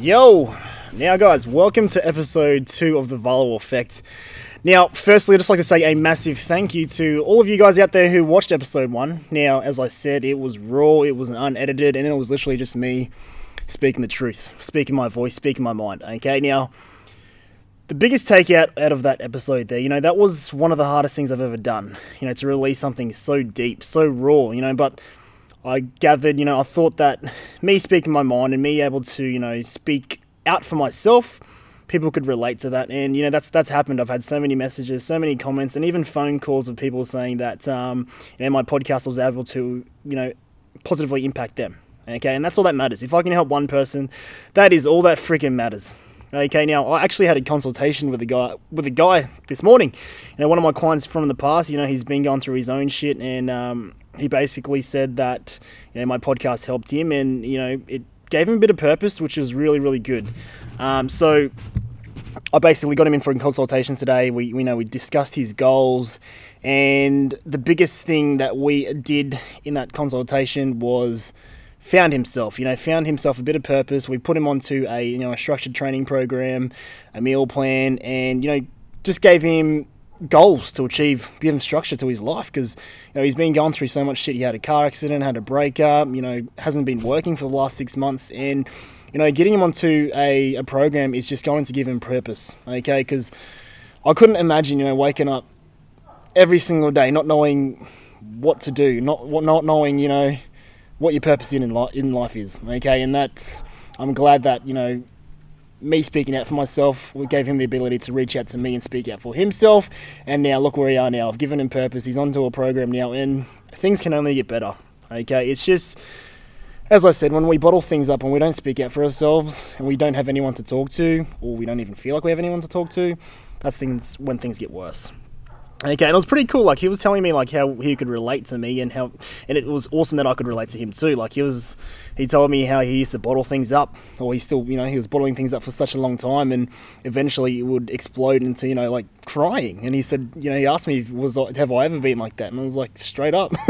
Yo! Now, guys, welcome to episode two of the Valo Effect. Now, firstly, I'd just like to say a massive thank you to all of you guys out there who watched episode one. Now, as I said, it was raw, it was unedited, and it was literally just me speaking the truth, speaking my voice, speaking my mind. Okay, now, the biggest takeout out of that episode there, you know, that was one of the hardest things I've ever done, you know, to release something so deep, so raw, you know, but I gathered, you know, I thought that me speaking my mind and me able to, you know, speak out for myself, people could relate to that. And, you know, that's that's happened. I've had so many messages, so many comments, and even phone calls of people saying that, um, you know, my podcast was able to, you know, positively impact them. Okay, and that's all that matters. If I can help one person, that is all that freaking matters. Okay, now I actually had a consultation with a guy with a guy this morning. You know, one of my clients from the past. You know, he's been going through his own shit, and um, he basically said that you know my podcast helped him, and you know it gave him a bit of purpose, which is really really good. Um, so I basically got him in for a consultation today. We we know we discussed his goals, and the biggest thing that we did in that consultation was found himself, you know, found himself a bit of purpose. We put him onto a you know a structured training program, a meal plan, and you know just gave him goals to achieve, give him structure to his life because you know he's been going through so much shit. He had a car accident, had a breakup, you know, hasn't been working for the last six months, and you know, getting him onto a, a program is just going to give him purpose. Okay, because I couldn't imagine, you know, waking up every single day not knowing what to do, not not knowing, you know, what your purpose in life in life is. Okay, and that's I'm glad that you know me speaking out for myself we gave him the ability to reach out to me and speak out for himself. And now look where we are now. I've given him purpose. He's onto a program now and things can only get better okay? It's just as i said when we bottle things up and we don't speak out for ourselves and we don't have anyone to talk to or we don't even feel like we have anyone to talk to that's things when things get worse Okay, and it was pretty cool. Like he was telling me like how he could relate to me and how, and it was awesome that I could relate to him too. Like he was, he told me how he used to bottle things up, or he still, you know, he was bottling things up for such a long time, and eventually it would explode into, you know, like crying. And he said, you know, he asked me, was have I ever been like that? And I was like, straight up,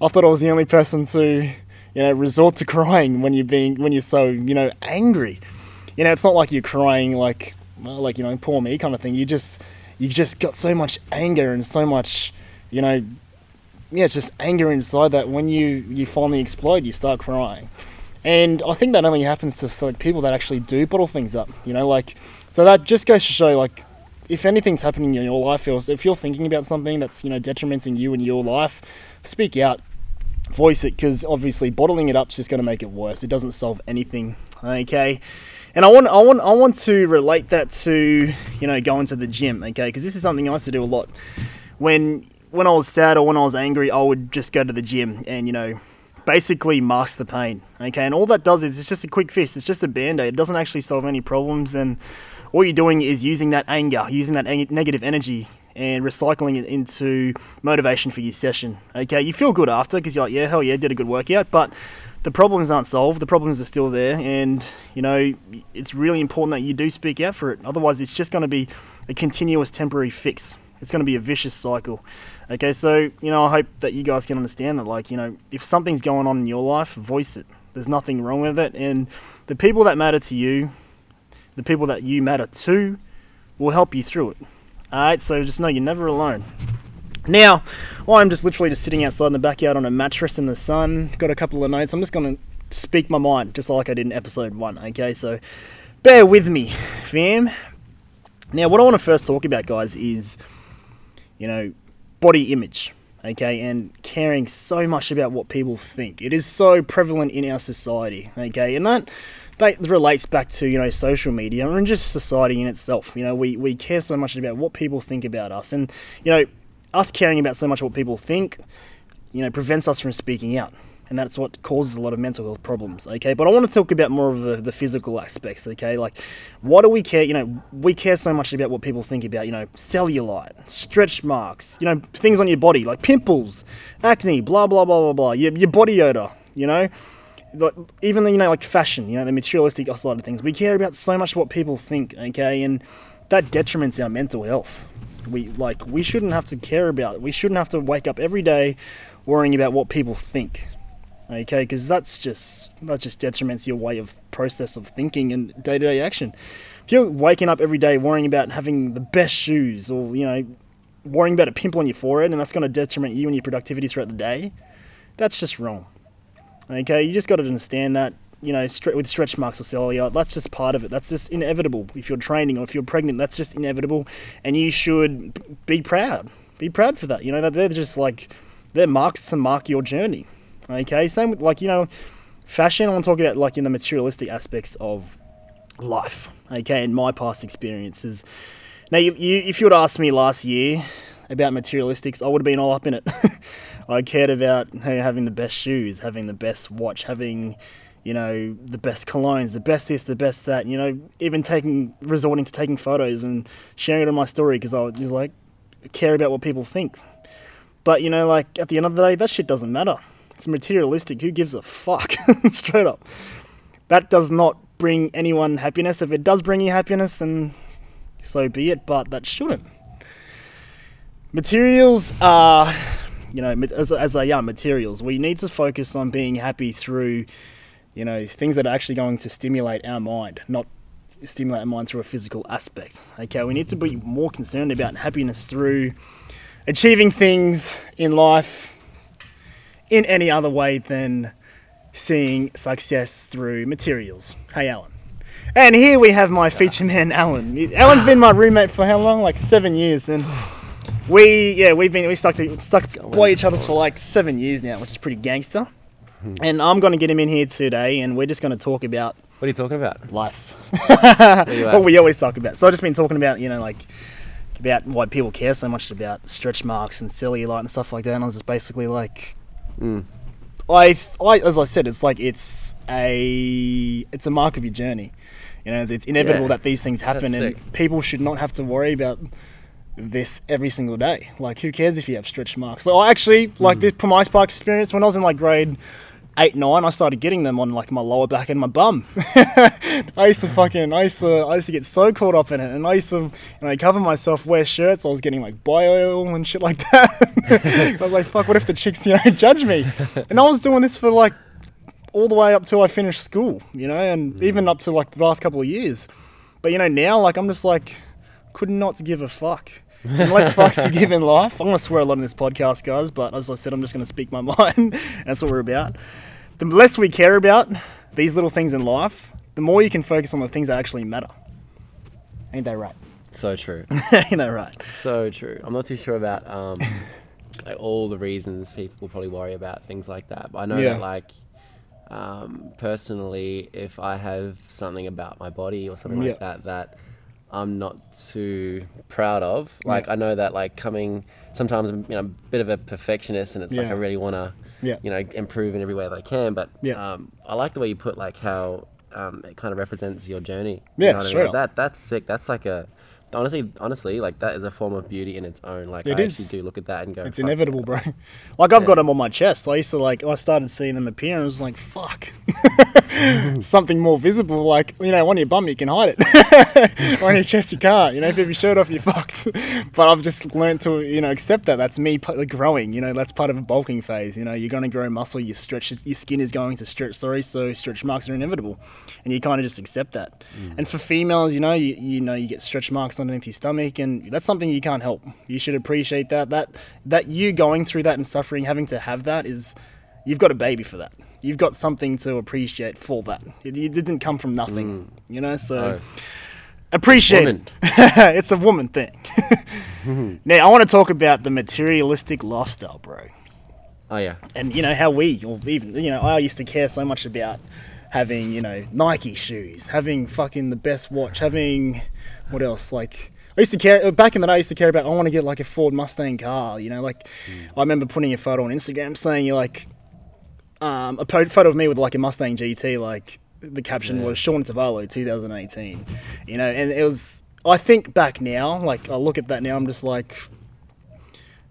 I thought I was the only person to, you know, resort to crying when you're being when you're so, you know, angry. You know, it's not like you're crying like, well, like you know, poor me kind of thing. You just you just got so much anger and so much, you know, yeah, just anger inside that when you you finally explode, you start crying. And I think that only happens to like people that actually do bottle things up, you know, like so that just goes to show like if anything's happening in your life, if you're thinking about something that's you know detrimenting you in your life, speak out, voice it, because obviously bottling it up is just going to make it worse. It doesn't solve anything. Okay. And I want, I want, I want to relate that to, you know, going to the gym, okay? Because this is something I used to do a lot. When, when I was sad or when I was angry, I would just go to the gym and, you know, basically mask the pain, okay? And all that does is it's just a quick fix. It's just a band aid. It doesn't actually solve any problems. And all you're doing is using that anger, using that negative energy and recycling it into motivation for your session. Okay, you feel good after because you're like, yeah, hell yeah, did a good workout, but the problems aren't solved. The problems are still there, and you know it's really important that you do speak out for it. Otherwise, it's just going to be a continuous temporary fix. It's going to be a vicious cycle. Okay, so you know I hope that you guys can understand that. Like you know, if something's going on in your life, voice it. There's nothing wrong with it, and the people that matter to you, the people that you matter to, will help you through it. Alright, so just know you're never alone. Now, I'm just literally just sitting outside in the backyard on a mattress in the sun. Got a couple of notes. I'm just going to speak my mind, just like I did in episode one. Okay, so bear with me, fam. Now, what I want to first talk about, guys, is you know body image. Okay, and caring so much about what people think. It is so prevalent in our society. Okay, and that that relates back to you know social media and just society in itself. You know, we we care so much about what people think about us, and you know us caring about so much what people think, you know, prevents us from speaking out. And that's what causes a lot of mental health problems, okay? But I want to talk about more of the, the physical aspects, okay? Like, what do we care? You know, we care so much about what people think about, you know, cellulite, stretch marks, you know, things on your body, like pimples, acne, blah, blah, blah, blah, blah, your, your body odor, you know? Like, even, you know, like fashion, you know, the materialistic side of things. We care about so much what people think, okay? And that detriments our mental health. We like we shouldn't have to care about it. We shouldn't have to wake up every day worrying about what people think. Okay, because that's just that just detriments your way of process of thinking and day to day action. If you're waking up every day worrying about having the best shoes, or you know, worrying about a pimple on your forehead, and that's going to detriment you and your productivity throughout the day, that's just wrong. Okay, you just got to understand that you know, stre- with stretch marks or cellulite, that's just part of it. That's just inevitable. If you're training or if you're pregnant, that's just inevitable, and you should be proud. Be proud for that. You know that they're just like they're marks to mark your journey. Okay, same with like you know, fashion. I want to talk about like in the materialistic aspects of life. Okay, in my past experiences. Now, you, you, if you would ask me last year about materialistics, I would have been all up in it. I cared about having the best shoes, having the best watch, having you know, the best colognes, the best this, the best that, you know, even taking, resorting to taking photos and sharing it on my story because I was like, care about what people think. But, you know, like, at the end of the day, that shit doesn't matter. It's materialistic. Who gives a fuck? Straight up. That does not bring anyone happiness. If it does bring you happiness, then so be it, but that shouldn't. Materials are, you know, as, as they are materials, we need to focus on being happy through you know, things that are actually going to stimulate our mind, not stimulate our mind through a physical aspect. Okay, we need to be more concerned about happiness through achieving things in life in any other way than seeing success through materials. Hey, Alan. And here we have my feature man, Alan. Alan's been my roommate for how long? Like seven years, and we, yeah, we've been we stuck to stuck by each other for like seven years now, which is pretty gangster. And I'm going to get him in here today, and we're just going to talk about What are you talking about? life. What we always talk about. So I've just been talking about, you know, like about why people care so much about stretch marks and silly cellulite and stuff like that. And I was just basically like, Mm. I, I, as I said, it's like it's a, it's a mark of your journey. You know, it's inevitable Yeah. that these things happen, and people should not have to worry about this every single day. Like, who cares if you have stretch marks? Like, I actually like this from my Spark experience when I was in like grade eight, nine. I started getting them on like my lower back and my bum. I used to fucking, I used to, I used to get so caught up in it, and I used to, and I cover myself, wear shirts. I was getting like bio oil and shit like that. I was like, fuck, what if the chicks, you know, judge me? And I was doing this for like all the way up till I finished school, you know, and mm. even up to like the last couple of years. But you know, now like I'm just like could not give a fuck. Less fucks you give in life. I'm gonna swear a lot in this podcast, guys, but as I said, I'm just gonna speak my mind. That's what we're about. The less we care about these little things in life, the more you can focus on the things that actually matter. Ain't that right? So true. Ain't that right? So true. I'm not too sure about um, like all the reasons people probably worry about things like that. But I know Yeah. that like um, personally, if I have something about my body or something Yeah. like that that I'm not too proud of, like Yeah. I know that like coming sometimes I'm you know a bit of a perfectionist and it's like I really want to Yeah. you know improve in every way that I can. But Yeah. um, I like the way you put like how um, it kind of represents your journey. Yeah, you know what I mean? That that's sick. That's like a honestly, honestly, like that is a form of beauty in its own. Like It I is. actually do look at that and go, It's inevitable, yeah." bro. Like I've Yeah. got them on my chest. I used to like. I started seeing them appear, and I was like, "Fuck." Something more visible, like you know, on your bum you can hide it. on your chest you can't. You know, if you have your shirt off, you're fucked. but I've just learned to you know accept that. That's me growing. You know, that's part of a bulking phase. You know, you're going to grow muscle. Your stretch, your skin is going to stretch. Sorry, so stretch marks are inevitable, and you kind of just accept that. Mm. And for females, you know, you, you know, you get stretch marks underneath your stomach, and that's something you can't help. You should appreciate that. That that you going through that and suffering, having to have that is, you've got a baby for that. You've got something to appreciate for that. It, it didn't come from nothing, mm. you know. So Oh, appreciate Woman. it. it's a woman thing. now I want to talk about the materialistic lifestyle, bro oh yeah, and you know how we or even you know I used to care so much about having you know Nike shoes, having fucking the best watch, having what else like. I used to care back in the day. I used to care about. I want to get like a Ford Mustang car. You know, like I remember putting a photo on Instagram saying you're like um, a photo of me with like a Mustang GT. Like the caption Yeah. was Sean Tavallo 2018. You know, and it was. I think back now, like I look at that now, I'm just like,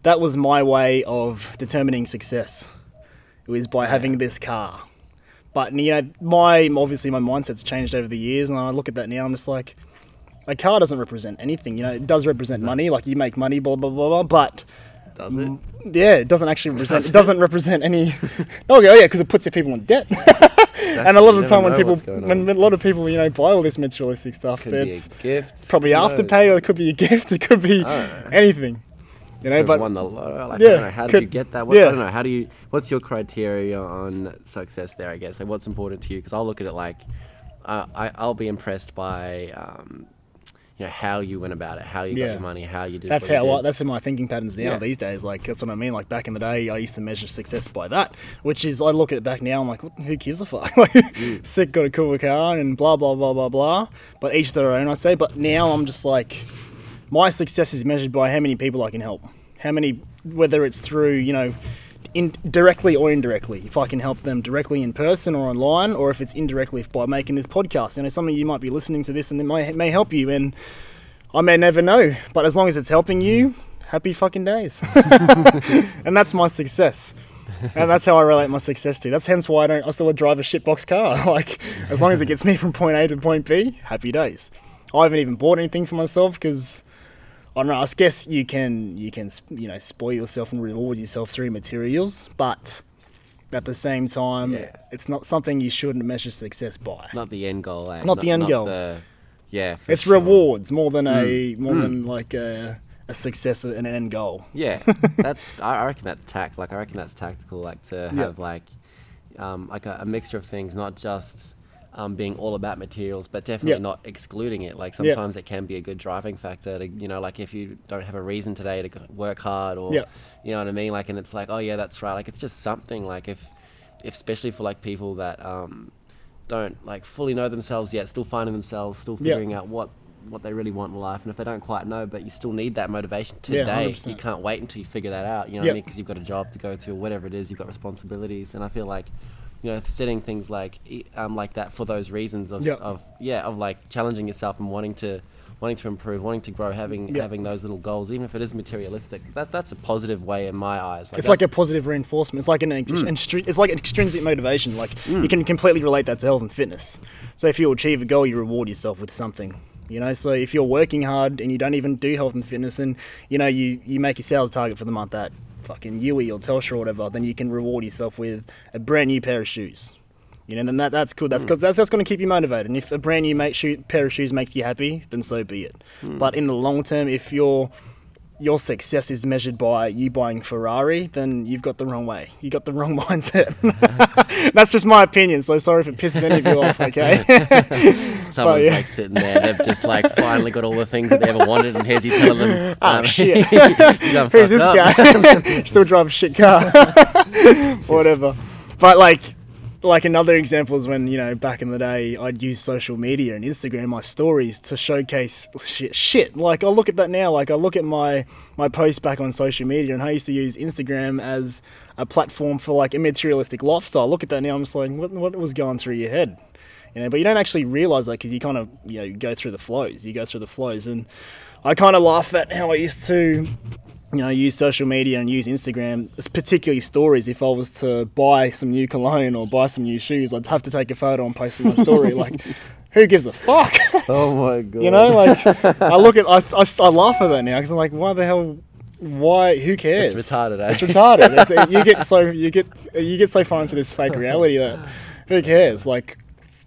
that was my way of determining success. It was by having this car. But you know, my obviously my mindset's changed over the years, and I look at that now. I'm just like, a car doesn't represent anything. You know, it does represent money. Like you make money, blah blah blah blah. But Does it? Yeah, it doesn't actually represent. It doesn't represent any. Oh yeah, yeah, because it puts your people in debt. exactly. and a lot of the time when people, when a lot of people, you know, buy all this materialistic stuff, Could it's probably who afterpay, knows? or it could be a gift, it could be I don't know. anything. You know, Could but won the lotto. Like, yeah, I don't know. How did you get that? What, yeah. I don't know. How do you? What's your criteria on success there? I guess. Like, what's important to you? Because I'll look at it like, uh, I I'll be impressed by, um, you know, how you went about it, how you Yeah. got your money, how you did. that's how I, did. that's in my thinking patterns now Yeah. these days. Like that's what I mean. Like back in the day, I used to measure success by that, which is I look at it back now. I'm like, what, who gives a fuck? like, Mm. sick, got a cool car, and blah blah blah blah blah. But each their own, I say. But now I'm just like, my success is measured by how many people I can help, how many, whether it's through you know. In, directly or indirectly, if I can help them directly in person or online, or if it's indirectly by making this podcast. You know, some of you might be listening to this and it may, may help you, and I may never know, but as long as it's helping you, happy fucking days. and that's my success. And that's how I relate my success to. That's hence why I don't. I still drive a shitbox car. Like as long as it gets me from point A to point B, happy days. I haven't even bought anything for myself because I don't know. I guess you can you can you know spoil yourself and reward yourself through materials, but at the same time, Yeah. it's not something you shouldn't measure success by. Not the end goal. Eh? Not the end goal. the- yeah. for it's sure. rewards more than a Mm. more than like a, a success and an end goal. Yeah, that's. I reckon that's tact. Like I reckon that's tactical. Like to have like, um, like a, a mixture of things, not just um, being all about materials, but definitely Yeah. not excluding it. Like Yeah. sometimes it can be a good driving factor. To you know, like if you don't have a reason today to work hard, or Yeah. you know what I mean. Like, and it's like, oh yeah, that's right. Like it's just something. Like if, if especially for like people that um, don't like fully know themselves yet, still finding themselves, still Yeah. figuring out what what they really want in life, and if they don't quite know, but you still need that motivation today. 100%. you can't wait until you figure that out. You know what I mean? Because you've got a job to go to, or whatever it is. You've got responsibilities, and I feel like, you know, setting things like um like that for those reasons of Yep. of yeah of like challenging yourself and wanting to wanting to improve, wanting to grow, having Yep. having those little goals, even if it is materialistic. That that's a positive way in my eyes. It's like a positive reinforcement. It's like an ex- Mm. it's like an extrinsic motivation. Like you can completely relate that to health and fitness. So if you achieve a goal, you reward yourself with something. You know, so if you're working hard and you don't even do health and fitness, and you know you you make your sales target for the month at fucking Yui or Telstra or whatever, then you can reward yourself with a brand new pair of shoes. You know, then that, that's cool. That's, hmm. 'cause that's that's going to keep you motivated. And if a brand new make shoe, pair of shoes makes you happy, then so be it. Hmm. But in the long term, if you're your success is measured by you buying Ferrari, then you've got the wrong way. You got the wrong mindset. That's just my opinion. So sorry if it pisses any of you off. Okay. Someone's yeah. like sitting there, they've just like finally got all the things that they ever wanted, and here's you telling them, Oh, um, shit. Who's this up. guy? Still drive a shit car. Whatever. But like, like another example is when you know back in the day I'd use social media and Instagram my stories to showcase shit. Shit. Like I look at that now. Like I look at my my posts back on social media and I used to use Instagram as a platform for like a materialistic lifestyle. I look at that now. I'm just like, what what was going through your head? You know, but you don't actually realize that because you kind of you know you go through the flows. You go through the flows, and I kind of laugh at how I used to you know, use social media and use Instagram, particularly stories. If I was to buy some new cologne or buy some new shoes, I'd have to take a photo and post it on my story. like, who gives a fuck? Oh my god. you know, like I look at, I, I, I laugh at that now because I'm like, why the hell? Why? Who cares? It's retarded, eh? It's retarded. It's, you get so you get you get so far into this fake reality that who cares? Like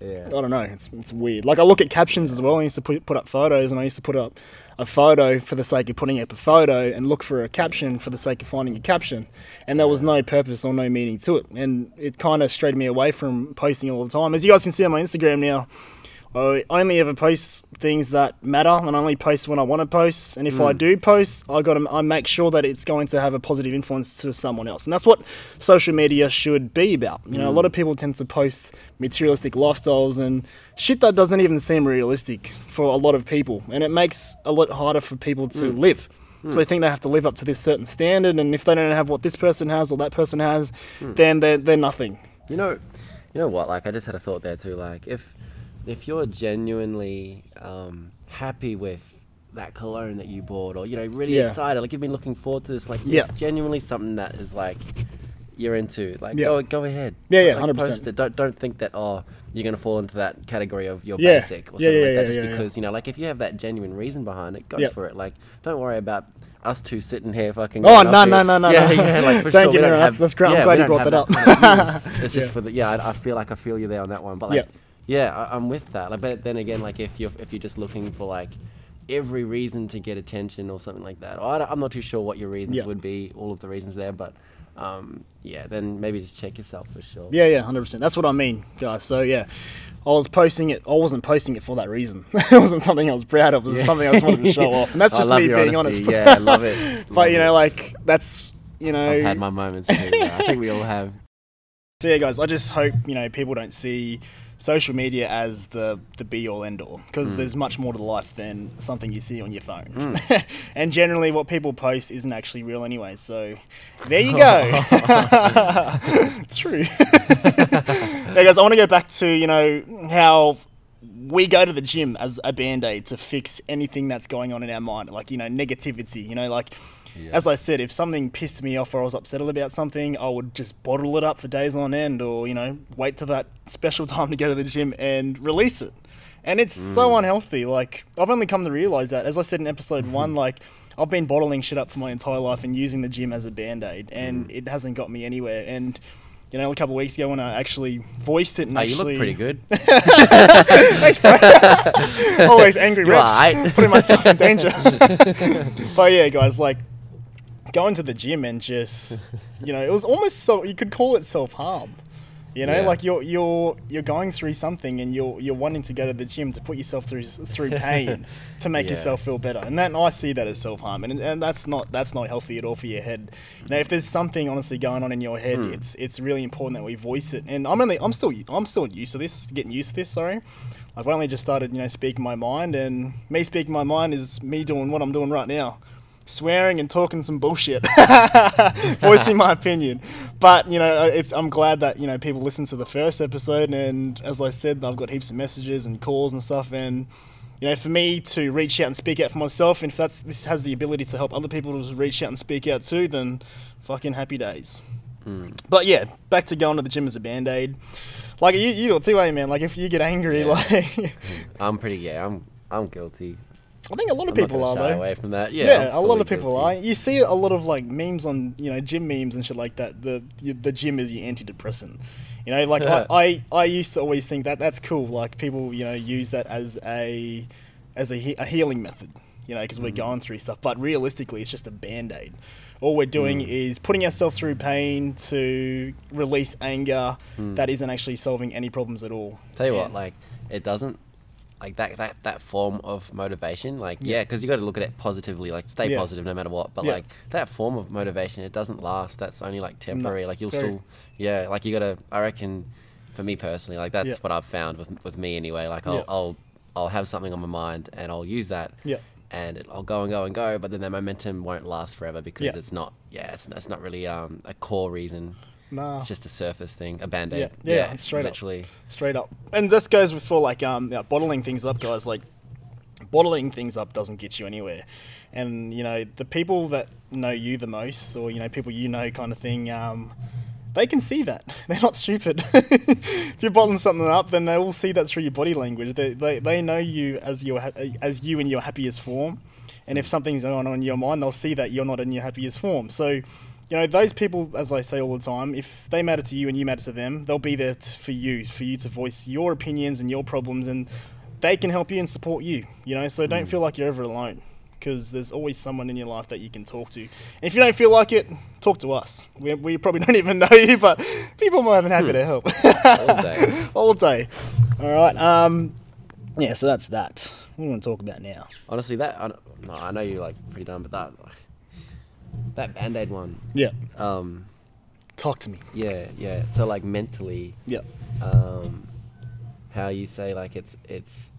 yeah. I don't know. It's, it's weird. Like I look at captions as well. I used to put, put up photos, and I used to put up a photo for the sake of putting up a photo, and look for a caption for the sake of finding a caption. And there was no purpose or no meaning to it, and it kind of strayed me away from posting all the time. As you guys can see on my Instagram now, I only ever post things that matter, and I only post when I want to post. And if I hmm. do post, I got to I make sure that it's going to have a positive influence to someone else, and that's what social media should be about. You know, a lot of hmm. people tend to post materialistic lifestyles and shit that doesn't even seem realistic for a lot of people, and it makes a lot harder for people to hmm. live. So they think they have to live up to this certain standard, and if they don't have what this person has or that person has, then they're they're nothing. You know, you know what? Like, I just had a thought there too. Like, if if you're genuinely um, happy with that cologne that you bought, or you know, really Yeah. excited, like you've been looking forward to this, like Yeah. it's genuinely something that is like you're into. Like Yeah. go go ahead. Yeah, yeah, Like, 100%. post it. Don't don't think that oh you're gonna fall into that category of you're Yeah. basic or something yeah, like that yeah, just because you know like if you have that genuine reason behind it, go for it. Like don't worry about us two sitting here fucking. Oh, no, no, no, no, Yeah, yeah. Like for Don't sure, get we don't wrong, have. that's- that's great. I'm glad you brought that of view. It's just for the yeah. I, I feel like I feel you there on that one, but like Yeah. yeah, I, I'm with that. Like, but then again, like if you're if you're just looking for like every reason to get attention or something like that, I am not too sure what your reasons Yeah. would be. All of the reasons there, but um, yeah, then maybe just check yourself for sure. Yeah, yeah, hundred percent. That's what I mean, guys. So yeah, I was posting it. I wasn't posting it for that reason. it wasn't something I was proud of. It was something I just wanted to show off, and that's just me being honesty. honest. Yeah, I love it. but Love you know, like that's you know. I've had my moments too. I think we all have. So yeah, guys, I just hope you know people don't see social media as the the be all end all because mm. there's much more to life than something you see on your phone. Mm. and generally, what people post isn't actually real anyway. So there you go. it's true. yeah, guys, I want to go back to you know how we go to the gym as a band aid to fix anything that's going on in our mind, like you know negativity. You know, like as I said, if something pissed me off or I was upset about something, I would just bottle it up for days on end, or you know, wait till that special time to go to the gym and release it. And it's so mm. unhealthy. Like I've only come to realize that, as I said in episode one, like. I've been bottling shit up for my entire life and using the gym as a band aid, and mm. it hasn't got me anywhere. And you know, a couple of weeks ago when I actually voiced it and Oh, you actually look pretty good. always angry You reps, alright? putting myself in danger. but yeah, guys, like going to the gym and just you know, it was almost so you could call it self harm. You know, Yeah. like you're you're you're going through something and you're you're wanting to go to the gym to put yourself through through pain to make Yeah. yourself feel better, and then I see that as self harm, and and that's not that's not healthy at all for your head. You know, if there's something honestly going on in your head, Hmm. it's it's really important that we voice it. And I'm only I'm still I'm still used to this, getting used to this. Sorry, I've only just started you know speaking my mind, and me speaking my mind is me doing what I'm doing right now. Swearing and talking some bullshit, voicing my opinion. But you know, it's I'm glad that you know people listen to the first episode, and as I said, I've got heaps of messages and calls and stuff, and you know, for me to reach out and speak out for myself, and if that's this has the ability to help other people to reach out and speak out too, then fucking happy days. But yeah, back to going to the gym as a band aid. Like you, you do it too, eh, man? Like if you get angry, Yeah. like I'm pretty. Yeah, I'm. I'm guilty. I think a lot of I'm people are shy though. away from that. Yeah, Yeah, a lot of people guilty. are. You see a lot of like memes on you know gym memes and shit like that. The the gym is your antidepressant. You know, like I, I I used to always think that that's cool. Like people you know use that as a as a, he- a healing method. You know, because we're Mm. going through stuff. But realistically, it's just a band aid. All we're doing Mm. is putting ourselves through pain to release anger that isn't actually solving any problems at all. Mm. Tell you what, like it doesn't like that that that form of motivation. Like yeah, because you got to look at it positively. Like stay Yeah. positive no matter what. But Yeah. like that form of motivation, it doesn't last. That's only like temporary. like you'll very- still yeah. Like you got to. I reckon for me personally, like that's Yeah. what I've found with with me anyway. Like I'll Yeah. I'll I'll have something on my mind and I'll use that. Yeah. And it, I'll go and go and go, but then that momentum won't last forever because Yeah. it's not. Yeah, it's, it's not really um, a core reason. Nah. It's just a surface thing, a band aid. Yeah, yeah, it's straight up. literally. straight up. And this goes with for like um yeah, bottling things up, guys. Like bottling things up doesn't get you anywhere. And you know the people that know you the most, or you know people you know, kind of thing. Um, they can see that. They're not stupid. if you're bottling something up, then they will see that through your body language. They, they, they know you as your as you in your happiest form. And if something's going on in your mind, they'll see that you're not in your happiest form. So, you know, those people, as I say all the time, if they matter to you and you matter to them, they'll be there t- for you, for you to voice your opinions and your problems, and they can help you and support you. You know, so don't feel like you're ever alone, because there's always someone in your life that you can talk to. And if you don't feel like it, talk to us. We, we probably don't even know you, but people might be happy to help All day. all day. All right. Um, yeah. So that's that. What do we want to talk about now? Honestly, that I, no, I know you're like pretty done, but that that band aid one, Yeah. um, Talk to me. yeah, yeah. So like mentally, Yeah. um, how you say like it's it's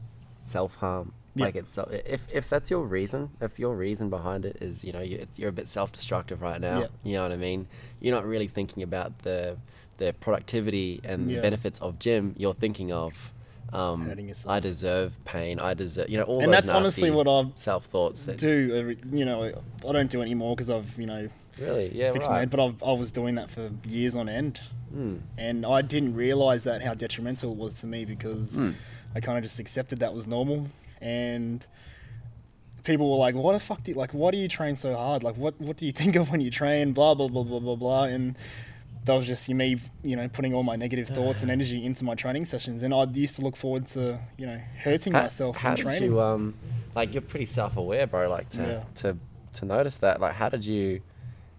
self harm. Yeah. Like it's so- if if that's your reason, if your reason behind it is you know you're, you're a bit self destructive right now. Yeah. You know what I mean? You're not really thinking about the the productivity and Yeah. the benefits of gym. You're thinking of. Um, I deserve pain. I deserve, you know, all And those that's honestly what I've self thoughts that do every, you know I don't do it anymore because I've you know Really? Yeah, fix my right. head. But I've, I was doing that for years on end, Hmm. and I didn't realize that how detrimental it was to me because Hmm. I kind of just accepted that was normal, and people were like, "What the fuck do you, like? Why do you train so hard? Like, what what do you think of when you train? Blah blah blah blah blah blah." And that was just me, you know, putting all my negative thoughts and energy into my training sessions, and I used to look forward to, you know, hurting How, myself how in did training. you um like you're pretty self-aware, bro? Like to Yeah. to to notice that. Like, how did you?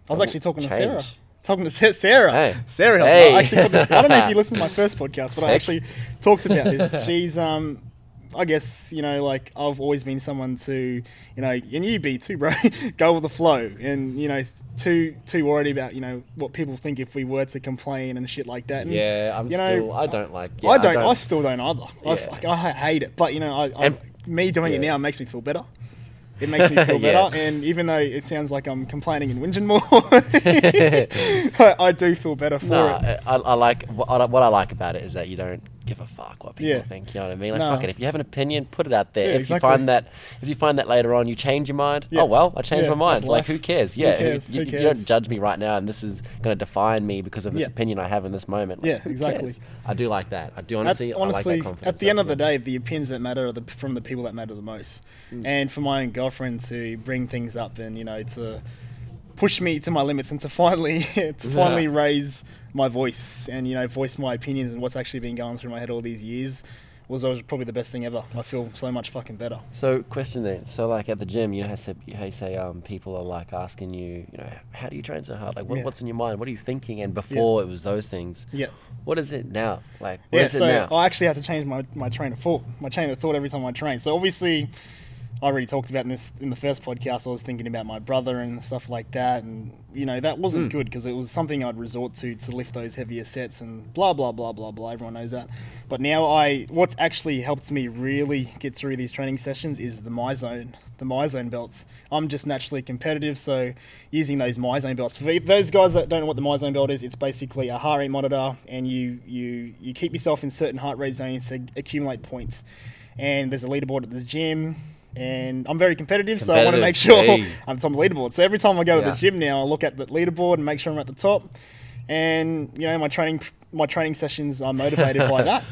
I was actually talking to Sarah. Talking to Sarah. Hey. Sarah. Hey. I, actually this, I don't know if you listened to my first podcast, but I actually talked about this. She's, um, I guess, you know, like I've always been someone to, you know, and you be too, bro, go with the flow and, you know, too, too worried about, you know, what people think if we were to complain and shit like that. And, Yeah, I'm you know, still. I don't like. Yeah, I, don't, I still don't either. I, Yeah. fuck, I hate it. But, you know, I, I, And- me doing it now makes me feel better. It makes me feel Yeah. better, and even though it sounds like I'm complaining and whinging more, I, I do feel better for No, it. I, I like what I, what I like about it is that you don't give a fuck what people Yeah. think. You know what I mean? Like, No. fuck it. If you have an opinion, put it out there. Yeah, if exactly. you find that, if you find that later on, you change your mind. Yeah. Oh well, I changed my mind. Like, who cares? Who Yeah, cares? You, Who you don't judge me right now, and this is going to define me because of this opinion I have in this moment. Like, Yeah, exactly. cares? I do like that. I do At- honestly. honestly, I like that confidence. at the end of the day, the opinions that matter are the, from the people that matter the most. Mm. And for my own girlfriend to bring things up and you know to push me to my limits and to finally to finally raise my voice and you know voice my opinions and what's actually been going through my head all these years was always probably the best thing ever. I feel so much fucking better. So, question then. So, like at the gym, you know, how say, how you say um, people are like asking you, you know, how do you train so hard? Like, what, Yeah. what's in your mind? What are you thinking? And before it was those things. Yeah. What is it now? Like, what yeah, is so it now? I actually have to change my, my train of thought, my train of thought every time I train. So obviously, I already talked about in this in the first podcast. I was thinking about my brother and stuff like that, and you know that wasn't Hmm. good because it was something I'd resort to to lift those heavier sets and blah blah blah blah blah. Everyone knows that. But now I, what's actually helped me really get through these training sessions is the MyZone, the MyZone belts. I'm just naturally competitive, so using those MyZone belts. For those guys that don't know what the MyZone belt is, it's basically a heart rate monitor, and you you you keep yourself in certain heart rate zones to accumulate points. And there's a leaderboard at the gym. And I'm very competitive, so I want to make sure hey. I'm on the leaderboard. So every time I go to Yeah. the gym now, I look at the leaderboard and make sure I'm at the top. And you know, my training my training sessions are motivated by that.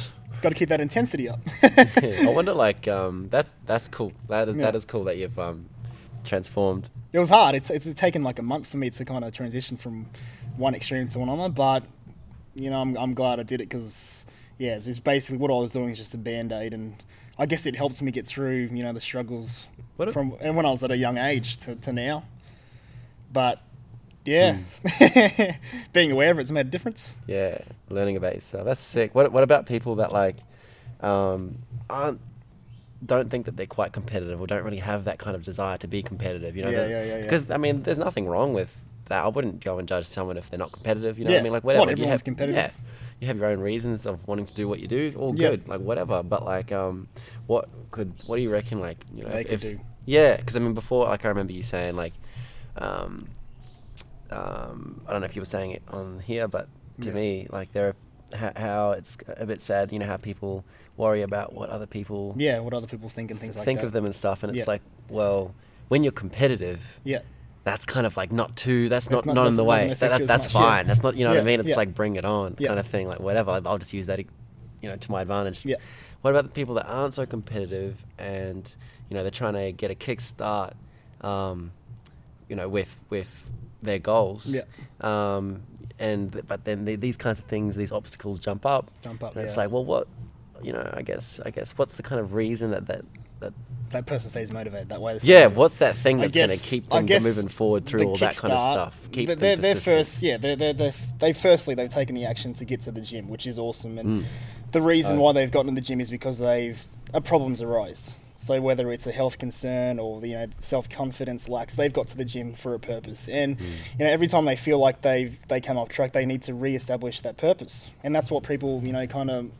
Got to keep that intensity up. I wonder, like, um, that's that's cool. That is that Yeah. is cool that you've um, transformed. it was hard. It's it's taken like a month for me to kind of transition from one extreme to another, but you know, I'm I'm glad I did it because yeah, it's basically what I was doing is just a band aid, and I guess it helped me get through you know the struggles What from and when I was at a young age to, to now. But yeah, Hmm. being aware of it's made a difference. Yeah, learning about yourself. That's sick. What what about people that like um, aren't don't think that they're quite competitive or don't really have that kind of desire to be competitive? You know, Yeah, yeah, yeah, yeah. Because I mean, there's nothing wrong with that. I wouldn't go and judge someone if they're not competitive. You know what I mean? Like whatever. everyone's have, competitive. Yeah, you have your own reasons of wanting to do what you do. All good. Like whatever. But like, um, what could what do you reckon? Like you know, They if, do. yeah, because I mean, before like I remember you saying like. Um, um, I don't know if you were saying it on here, but to Yeah. me, like there, how, how it's a bit sad. You know how people worry about what other people Yeah, what other people think and things like think that. of them and stuff, and it's Yeah. like, well, when you're competitive, Yeah, that's kind of like not too. That's not not- in the way. That, that, that's much, yeah. fine. That's not. You know what I mean? It's yeah. like bring it on Yeah. kind of thing. Like whatever. I'll just use that, you know, to my advantage. Yeah. What about the people that aren't so competitive and you know they're trying to get a kickstart, um, you know, with with their goals. Yeah. Um, and but then the, these kinds of things, these obstacles jump up. Jump up, And it's like, well, what, you know, I guess, I guess, what's the kind of reason that that, that that person stays motivated that way. yeah, what's that thing that's going to keep them moving forward through all that kind of stuff? Keep they're, them they're first, yeah, they're, they're, they're, they firstly they've taken the action to get to the gym, which is awesome, and Mm. the reason Oh. why they've gotten to the gym is because they've a problems arised. So whether it's a health concern or you know self confidence lacks, they've got to the gym for a purpose, and Mm. you know every time they feel like they've they come off track, they need to re-establish that purpose, and that's what people you know kind of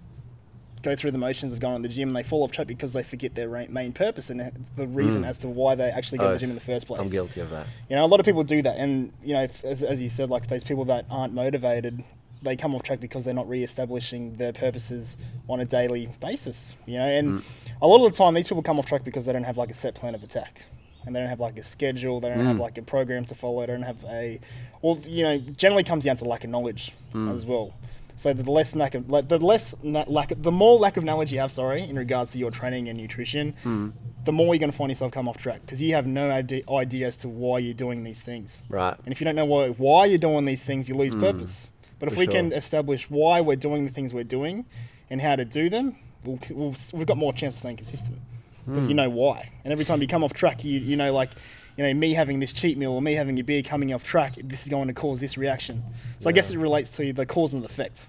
go through the motions of going to the gym and they fall off track because they forget their ra- main purpose and the reason Mm. as to why they actually go to Oh, the gym in the first place. I'm guilty of that. You know, a lot of people do that, and you know, if- as, as you said, like those people that aren't motivated, they come off track because they're not re-establishing their purposes on a daily basis. You know, and Mm. a lot of the time, these people come off track because they don't have like a set plan of attack. and they don't have like a schedule, they don't Mm. have like a program to follow, they don't have a, well, you know, generally comes down to lack of knowledge Mm. as well. So the less lack of, the less lack, of, the more lack of knowledge you have, sorry, in regards to your training and nutrition, Mm. the more you're going to find yourself come off track because you have no idea, idea as to why you're doing these things. Right. And if you don't know why, why you're doing these things, you lose purpose. But if Mm. for we can establish why we're doing the things we're doing and how to do them, we'll, we'll, we've got more chance of staying consistent because Hmm. you know why. And every time you come off track, you, you know, like, you know, me having this cheat meal or me having a beer coming off track, this is going to cause this reaction. So I guess it relates to the cause and effect.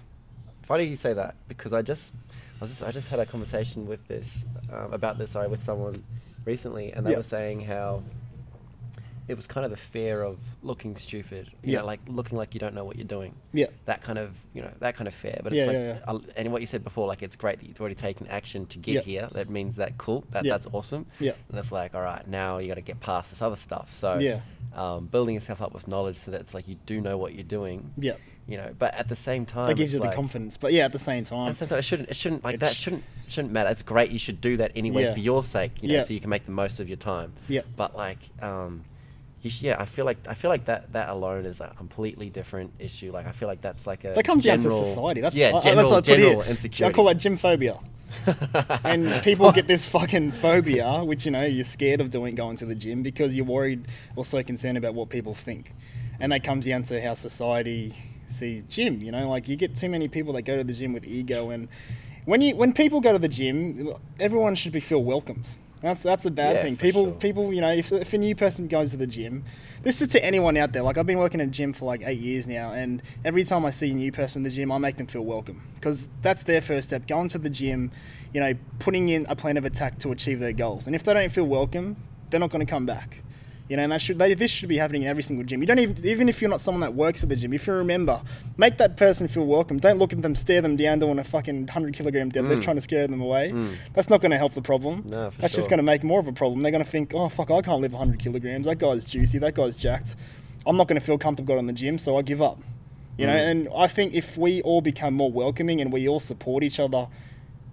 Funny you say that because I just, I was just, I just had a conversation with this um, about this. Sorry, with someone recently, and they Yeah. were saying how it was kind of the fear of looking stupid. You Yeah. know, like looking like you don't know what you're doing. Yeah. That kind of, you know, that kind of fear. But Yeah, it's like, yeah, yeah. and what you said before, like it's great that you've already taken action to get Yeah. here. That means that cool. That Yeah. that's awesome. Yeah. And it's like, all right, now you got to get past this other stuff. So Yeah. um, building yourself up with knowledge so that it's like you do know what you're doing. Yeah. You know, but at the same time, That gives you the confidence. But yeah, at the same time, and sometimes it shouldn't. It shouldn't like that. Shouldn't shouldn't matter. It's great. You should do that anyway Yeah. for your sake. You know, Yeah. so you can make the most of your time. Yeah. But like, um, you sh- yeah, I feel like I feel like that that alone is a completely different issue. Like I feel like that's like a that comes general, down to society. That's yeah, I- general that's what I put general insecurity. I call that gym phobia. and people get this fucking phobia, which you know you're scared of doing going to the gym because you're worried or so concerned about what people think, and that comes down to how society sees gym. You know, like you get too many people that go to the gym with ego, and when you when people go to the gym, everyone should be feel welcomed. That's that's a bad Yeah, thing. People sure. people you know if, if a new person goes to the gym, this is to anyone out there. Like I've been working in a gym for like eight years now, and every time I see a new person in the gym, I make them feel welcome because that's their first step. Going to the gym, you know, putting in a plan of attack to achieve their goals. And if they don't feel welcome, they're not going to come back. You know, and that should they, this should be happening in every single gym. You don't even even if you're not someone that works at the gym. If you remember, make that person feel welcome. Don't look at them, stare them down doing a fucking hundred kilogram deadlift, Mm. trying to scare them away. Mm. That's not going to help the problem. No, for That's just going to make more of a problem. They're going to think, oh fuck, I can't live 100 kilograms. That guy's juicy. That guy's jacked. I'm not going to feel comfortable going on the gym, so I give up. You know, Mm. and I think if we all become more welcoming and we all support each other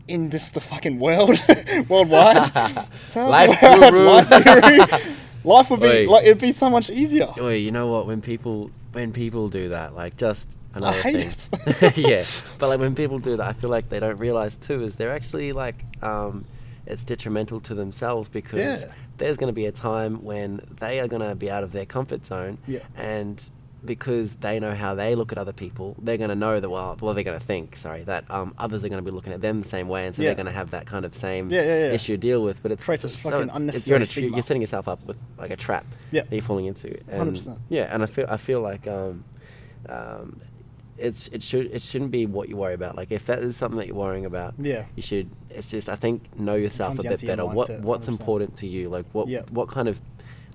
in just the fucking world, worldwide, Life guru. life guru, life would be Oi. like it'd be so much easier. Oi, you know what? When people when people do that, like just another I hate thing. yeah, but like when people do that, I feel like they don't realize too is they're actually like um, it's detrimental to themselves because Yeah. there's going to be a time when they are going to be out of their comfort zone, Yeah. and because they know how they look at other people, they're going to know that well, well, they're going to think, sorry, that um, others are going to be looking at them the same way, and so Yeah. they're going to have that kind of same Yeah, yeah, issue to deal with. But it's Creates a so fucking it's- it's- unnecessary you're, you're setting yourself up with like a trap Yeah. that you're falling into. And 100%. Yeah, and I feel I feel like um, um, it's it should it shouldn't be what you worry about. Like if that is something that you're worrying about, Yeah. you should. It's just I think know yourself a bit better. What what's 100%. important to you? Like what what kind of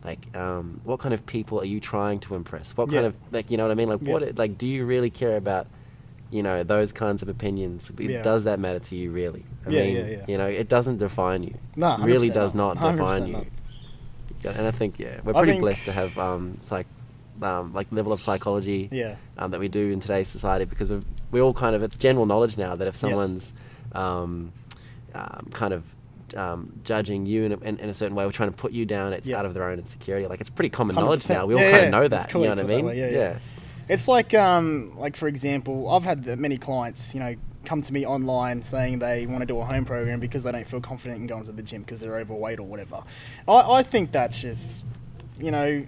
like um, what kind of people are you trying to impress? What Yeah. kind of like you know what I mean? Like Yeah. what like do you really care about? You know those kinds of opinions. It- Yeah. Does that matter to you really? I Yeah, mean, yeah, yeah. you know, it doesn't define you. No, It really does not not. define you. not. And I think yeah, we're pretty blessed to have um, psych, um, like level of psychology Yeah. um, that we do in today's society because we we all kind of it's general knowledge now that if someone's um, um, kind of um, judging you in a, in, in a certain way, or trying to put you down, it's Yeah. out of their own insecurity. Like it's pretty common knowledge 100%. now. We all Yeah, kind of know that. cool You know what I put it that mean? way, yeah, yeah. It's like, um, like for example, I've had many clients, you know, come to me online saying they want to do a home program because they don't feel confident in going to the gym because they're overweight or whatever. I, I think that's just, you know,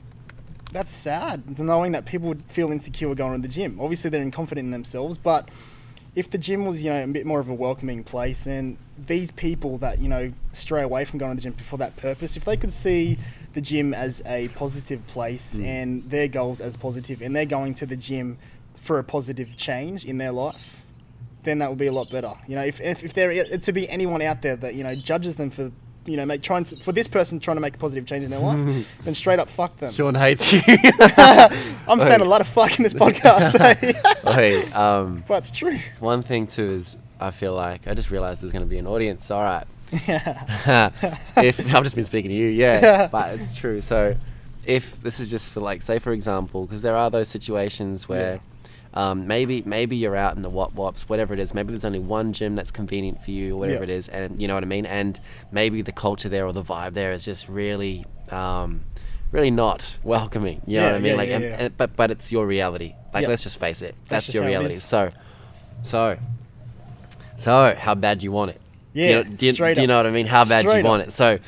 that's sad knowing that people would feel insecure going to the gym. Obviously, they're confident in themselves, but if the gym was, you know, a bit more of a welcoming place, and these people that you know stray away from going to the gym for that purpose, if they could see the gym as a positive place Mm. and their goals as positive, and they're going to the gym for a positive change in their life, then that would be a lot better. You know, if if, if there to be anyone out there that you know judges them for you know make trying to, for this person trying to make a positive change in their life, then straight up fuck them. Sean hates you. I'm saying a lot of fuck in this podcast, hey, okay, um, but it's true. one thing too is I feel like I just realized there's going to be an audience. All right. Yeah. if I've just been speaking to you, yeah, but it's true. So, if this is just for like, say for example, because there are those situations where Um, maybe maybe you're out in the wop wops, whatever it is. Maybe there's only one gym that's convenient for you, or whatever Yeah. it is, and you know what I mean. And maybe the culture there or the vibe there is just really, um, really not welcoming. You know Yeah, what I mean? yeah, like, yeah, and, yeah. and- but but it's your reality. Like, Yeah. let's just face it, that's, just your reality. So, so, so, how bad do you want it? do you Yeah, know, do you, do you know what I mean? How bad do you want up. it? So,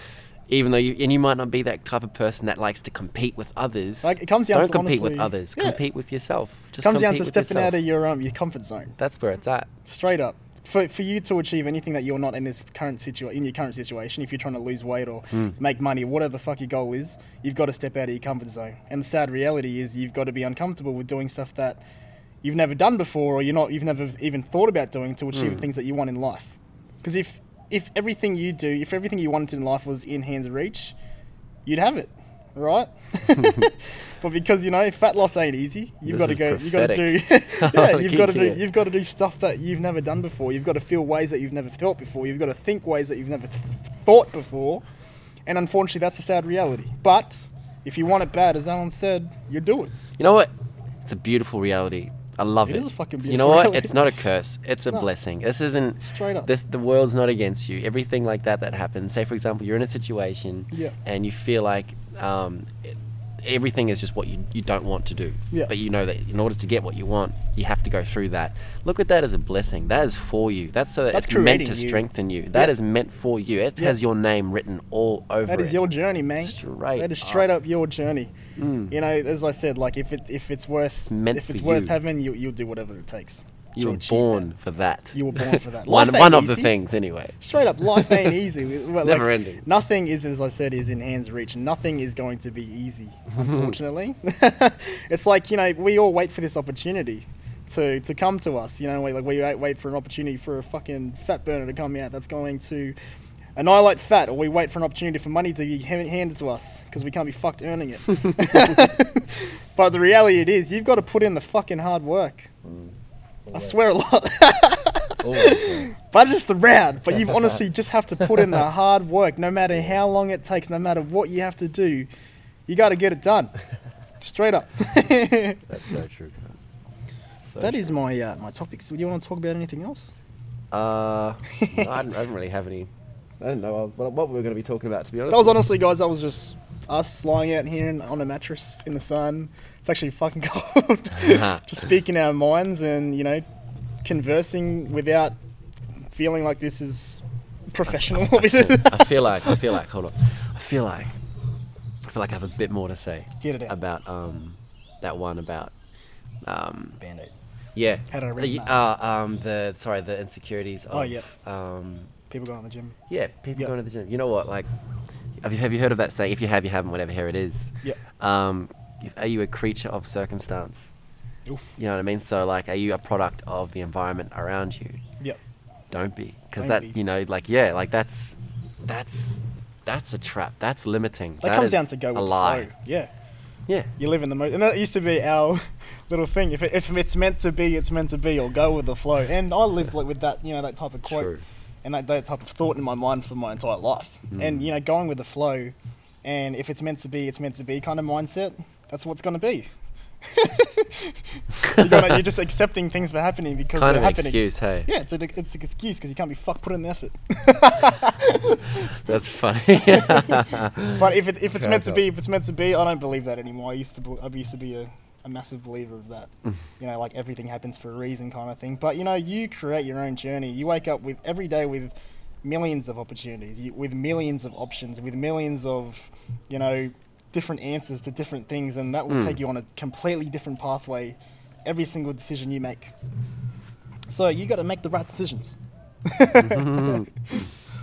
even though you and you might not be that type of person that likes to compete with others, Like, it comes down to don't to compete with others. yeah. Compete with yourself. Just comes down to stepping yourself. out of your um your comfort zone. That's where it's at. Straight up. For, for you to achieve anything that you're not in this current situa- in your current situation, if you're trying to lose weight or Hmm. make money, whatever the fuck your goal is, you've got to step out of your comfort zone. And the sad reality is you've got to be uncomfortable with doing stuff that you've never done before or you're not you've never even thought about doing to achieve the things that you want in life. Because if if everything you do, if everything you wanted in life was in hands of reach, you'd have it, right? but because you know fat loss ain't easy, you've got to go. You've got to do. yeah, you've got to do. You've got to do stuff that you've never done before. You've got to feel ways that you've never felt before. You've got to think ways that you've never th- thought before. And unfortunately, that's a sad reality. But if you want it bad, as Alan said, you do it. You know what? It's a beautiful reality. I love It it. is you know what? It's not a curse. It's a No. blessing. This isn't Straight up. This the world's not against you. Everything like that that happens. Say for example, you're in a situation Yeah. and you feel like um, everything is just what you, you don't want to do. Yeah. But you know that in order to get what you want, you have to go through that. Look at that as a blessing. That is for you. That's so that That's it's meant to you. strengthen you. That Yeah. is meant for you. It Yeah. has your name written all over That is it. your journey, man. Straight That is straight up. up, your journey. Mm. You know, as I said, like if it if it's worth It's meant if it's worth you. having, you you'll do whatever it takes. You were born that. for that. You were born for that. one one of the things anyway. Straight up, life ain't easy. It's never ending. Nothing is, as I said, is in hands reach. Nothing is going to be easy, unfortunately. it's like you know, we all wait for this opportunity to to come to us. You know, we, like we wait, wait for an opportunity for a fucking fat burner to come out that's going to annihilate fat, or we wait for an opportunity for money to be handed to us because we can't be fucked earning it. but the reality it is, you've got to put in the fucking hard work. Mm. I swear a lot. But just around. But you've honestly just have to put in the hard work, no matter how long it takes, no matter what you have to do. You got to get it done, straight up. That's so true. So is my uh, my topic. So, do you want to talk about anything else? Uh, no, I, don't, I don't really have any. I don't know what, what we were going to be talking about. To be honest, That was honestly, guys. That was just us lying out here in, on a mattress in the sun. It's actually fucking cold. just speaking our minds and you know, conversing without feeling like this is professional. I feel like I feel like hold on. I feel like I feel like I have a bit more to say Get it out. about um that one about um Band-aid. yeah How did I uh, read that? uh, um the sorry the insecurities of Oh, yeah. um People going to the gym. yeah people Yeah. going to the gym. You know what like have you have you heard of that saying? If you have, you haven't. Whatever. Here it is. Yeah. Um, if, are you a creature of circumstance? Oof. You know what I mean? So like, are you a product of the environment around you? Yep. Don't be, because that be. you know, like yeah, like that's that's that's a trap. That's limiting. That, comes down to go with a the lie. flow. Yeah. Yeah. You live in the most, and that used to be our little thing. If, it, if it's meant to be, it's meant to be, or go with the flow. And I live like with that, you know, that type of quote True. And that, that type of thought in my mind for my entire life. Hmm. And you know, going with the flow, and if it's meant to be, it's meant to be kind of mindset. That's what's going to be. you're, gonna, you're just accepting things for happening because Kind they're of an happening. excuse, hey. Yeah, it's, a, it's an excuse because you can't be fuck put in the effort. That's funny. But if it, if it's Crowd meant to be, if it's meant to be, I don't believe that anymore. I used to, bel- I used to be a, a massive believer of that. you know, like everything happens for a reason, kind of thing. But you know, you create your own journey. You wake up with every day with millions of opportunities, you, with millions of options, with millions of, you know, different answers to different things, and that will Mm. take you on a completely different pathway. Every single decision you make. So you got to make the right decisions.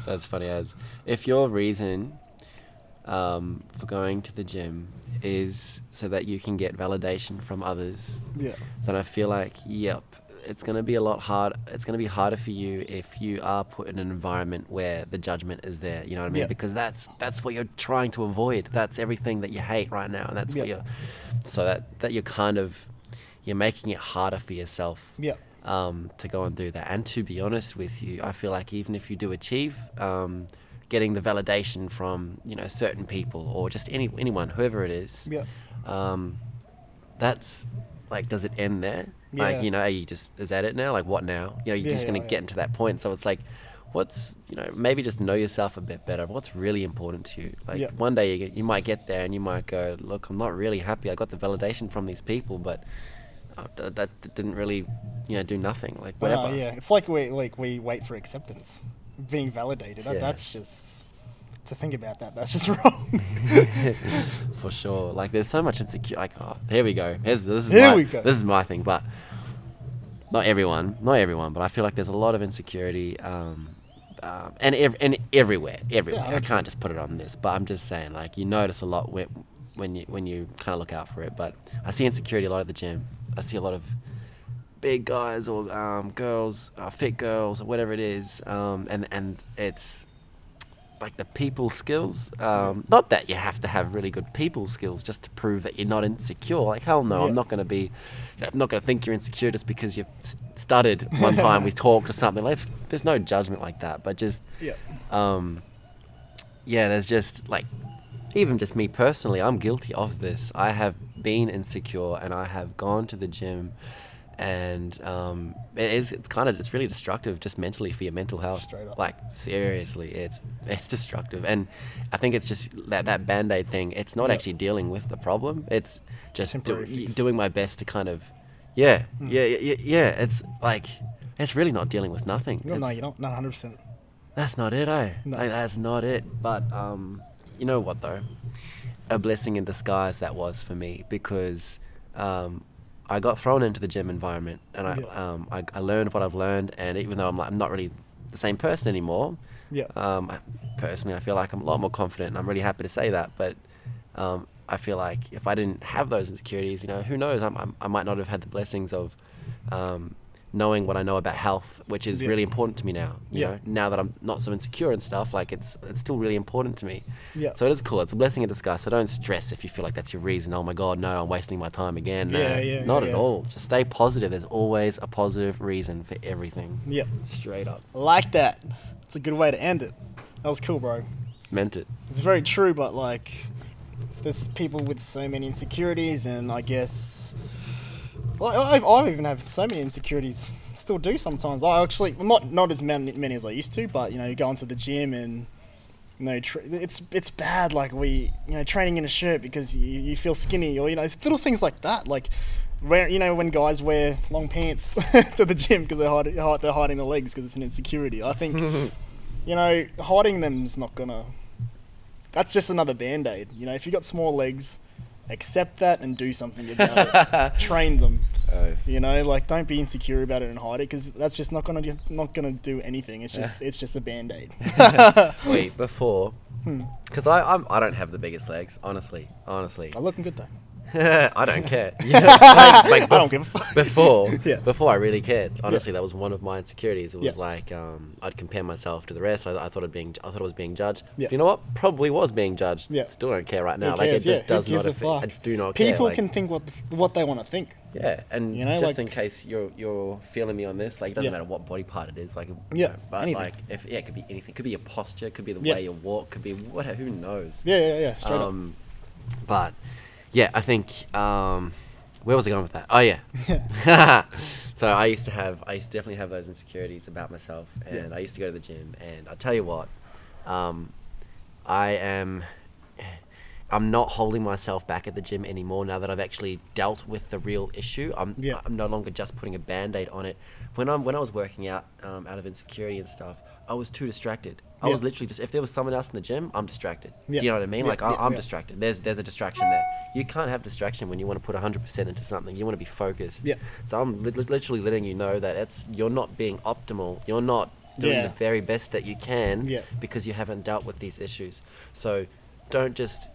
That's funny as if your reason um, for going to the gym is so that you can get validation from others, Yeah. then I feel like yep, it's gonna be a lot hard. It's gonna be harder for you if you are put in an environment where the judgment is there. You know what I mean? Yeah. Because that's that's what you're trying to avoid. That's everything that you hate right now, and that's what you're. So that that you're kind of you're making it harder for yourself Yeah. um, to go and do that. And to be honest with you, I feel like even if you do achieve um, getting the validation from you know certain people or just any anyone, whoever it is, Yeah. um, that's like, does it end there? Yeah. Like, you know, are you just is that it now? Like, what now? You know, you're Yeah, just gonna yeah, get into that point. So it's like, what's you know, maybe just know yourself a bit better. What's really important to you? Like, one day you, get, you might get there and you might go, look, I'm not really happy. I got the validation from these people, but uh, that didn't really, you know, do nothing. Like, uh, whatever. yeah, it's like we like we wait for acceptance, being validated. That, Yeah. That's just to think about that. That's just wrong. For sure. Like there's so much insecure. Like oh, here we go. Here's, this is Here my, we go. This is my thing, but not everyone. Not everyone, but I feel like there's a lot of insecurity. Um, um, and ev- and everywhere, everywhere. Yeah, I can't just put it on this, but I'm just saying, like you notice a lot when when you when you kind of look out for it. But I see insecurity a lot at the gym. I see a lot of big guys or um, girls, uh, fit girls, or whatever it is, um, and and it's like the people skills. Um, not that you have to have really good people skills just to prove that you're not insecure. Like hell no, Yeah. I'm not going to be. You know, I'm not going to think you're insecure just because you st- stuttered one time we talked or something. Like, there's no judgment like that, but just yeah. um, yeah, there's just like, even just me personally, I'm guilty of this. I have been insecure and I have gone to the gym, and um, it is it's kind of it's really destructive just mentally for your mental health. Like seriously, it's it's destructive, and I think it's just that that band aid thing. It's not Yeah. actually dealing with the problem. It's just do. Hmm. doing my best to kind of, yeah, yeah, yeah, yeah. It's like it's really not dealing with nothing. No, no, you don't. No, hundred percent. that's not it, eh? No. Like, that's not it. But um, you know what though? A blessing in disguise that was for me because um, I got thrown into the gym environment and I, Yeah. um, I I learned what I've learned, and even though I'm like, I'm not really the same person anymore. Yeah. Um, I- personally, I feel like I'm a lot more confident, and I'm really happy to say that. But um, I feel like if I didn't have those insecurities, you know, who knows? I'm, I'm, I might not have had the blessings of um, knowing what I know about health, which is Yeah. really important to me now. You Yeah. know, now that I'm not so insecure and stuff, like it's it's still really important to me. Yeah. So it is cool. It's a blessing in disguise. So don't stress if you feel like that's your reason. Oh my God, no, I'm wasting my time again. No, Yeah, yeah, not yeah. at all. Just stay positive. There's always a positive reason for everything. Yep. Straight up. Like that. It's a good way to end it. That was cool, bro. Meant it. It's very true, but like, there's people with so many insecurities, and I guess, well, I, I even have so many insecurities. Still do sometimes. I actually, not not as many, many as I used to, but you know, you go into the gym and you know, tr- it's it's bad. Like we, you know, training in a shirt because you, you feel skinny, or you know, it's little things like that. Like, where you know when guys wear long pants to the gym because they're hiding, hi- they're hiding their legs because it's an insecurity. I think, you know, hiding them's not gonna. That's just another band aid. You know, if you got small legs, accept that and do something about it. Train them. You know, like don't be insecure about it and hide it because that's just not gonna do, not gonna do anything. It's just it's just a band aid. Wait, before, Hmm. because I I'm, I don't have the biggest legs, honestly. Honestly, I'm looking good though. I don't care. Yeah, like, like I don't give a fuck. Before, Yeah. before I really cared. Honestly, that was one of my insecurities. It was Yeah. like um, I'd compare myself to the rest. I, I thought it being I thought it was being judged. Yeah. You know what? Probably was being judged. Yeah. Still don't care right now. Who Like it just Yeah, does not affect. I do not care. People like- can think what what they want to think. Yeah, and You know, just like- in case you're you're feeling me on this, like it doesn't Yeah. matter what body part it is, like you Yeah, know, but anything. like if yeah, it could be anything. It could be your posture, it could be the Yeah. way you walk, could be whatever. Who knows? Yeah, yeah, yeah. Straight up. Um, but yeah, I think um, where was I going with that? Oh yeah. so I used to have, I used to definitely have those insecurities about myself, and Yeah. I used to go to the gym, and I tell you what, um, I am. I'm not holding myself back at the gym anymore now that I've actually dealt with the real issue. I'm, Yeah. I'm no longer just putting a band-aid on it. When I'm when I was working out um, out of insecurity and stuff, I was too distracted. I was literally just if there was someone else in the gym, I'm distracted. Do you know what I mean? Like I, yeah. distracted. There's there's a distraction there. You can't have distraction when you want to put 100% into something. You want to be focused. Yeah. So I'm li- literally letting you know that it's you're not being optimal. You're not doing Yeah. the very best that you can Yeah. because you haven't dealt with these issues. So don't just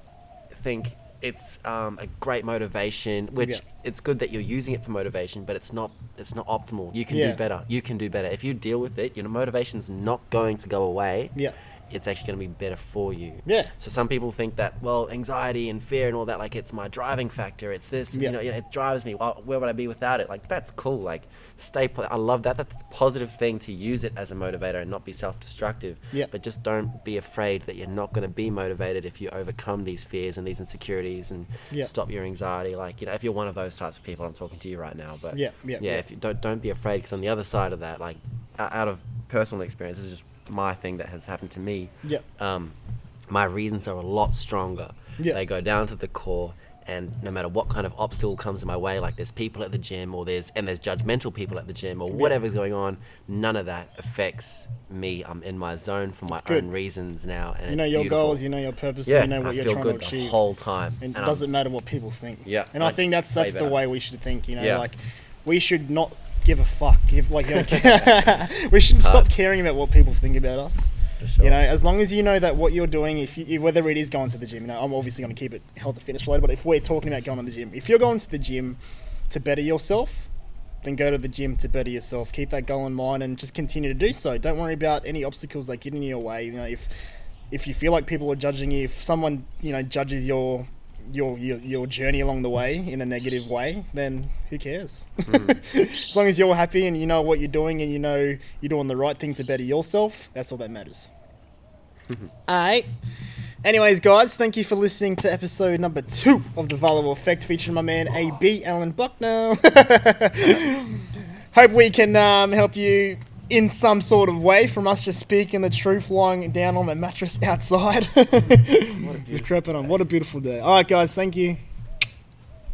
think it's um, a great motivation, which Yeah. it's good that you're using it for motivation, but it's not it's not optimal. You can Yeah. do better. You can do better. If you deal with it, your motivation's not going to go away Yeah. it's actually going to be better for you. Yeah. So some people think that well, anxiety and fear and all that, like it's my driving factor. It's this, Yeah. you know, it drives me. Well, where would I be without it? Like that's cool. Like stay. Po- I love that. That's a positive thing to use it as a motivator and not be self-destructive. Yeah. But just don't be afraid that you're not going to be motivated if you overcome these fears and these insecurities and Yeah. stop your anxiety. Like you know, if you're one of those types of people, I'm talking to you right now. But Yeah, yeah, yeah. yeah. If you don't don't be afraid, because on the other side of that, like out of personal experience, this is just my thing that has happened to me. Yeah. Um, my reasons are a lot stronger. Yeah. They go down to the core. And no matter what kind of obstacle comes in my way, like there's people at the gym, or there's and there's judgmental people at the gym, or whatever's going on, none of that affects me. I'm in my zone for my own reasons now, and You know your beautiful. goals, you know your purpose, yeah, you know what I you're feel trying good to achieve. the whole time. and it I'm- doesn't matter what people think. Yeah, and I like, think that's that's the better. way we should think. You know, Yeah. like we should not give a fuck. Give like you know, we should stop caring about what people think about us. Sure. You know, as long as you know that what you're doing, if you, whether it is going to the gym, you know, I'm obviously going to keep it health and fitness related. But if we're talking about going to the gym, if you're going to the gym to better yourself, then go to the gym to better yourself. Keep that goal in mind and just continue to do so. Don't worry about any obstacles that get in your way. You know, if if you feel like people are judging you, if someone you know judges your your your, your journey along the way in a negative way, then who cares? as long as you're happy and you know what you're doing and you know you're doing the right thing to better yourself, that's all that matters. Alright. Anyways, guys, thank you for listening to episode number two of the Valuable Effect featuring my man AB Alan Bucknell. Hope we can um, help you in some sort of way from us just speaking the truth lying down on a mattress outside. just crapping on. What a beautiful day. Alright, guys, thank you.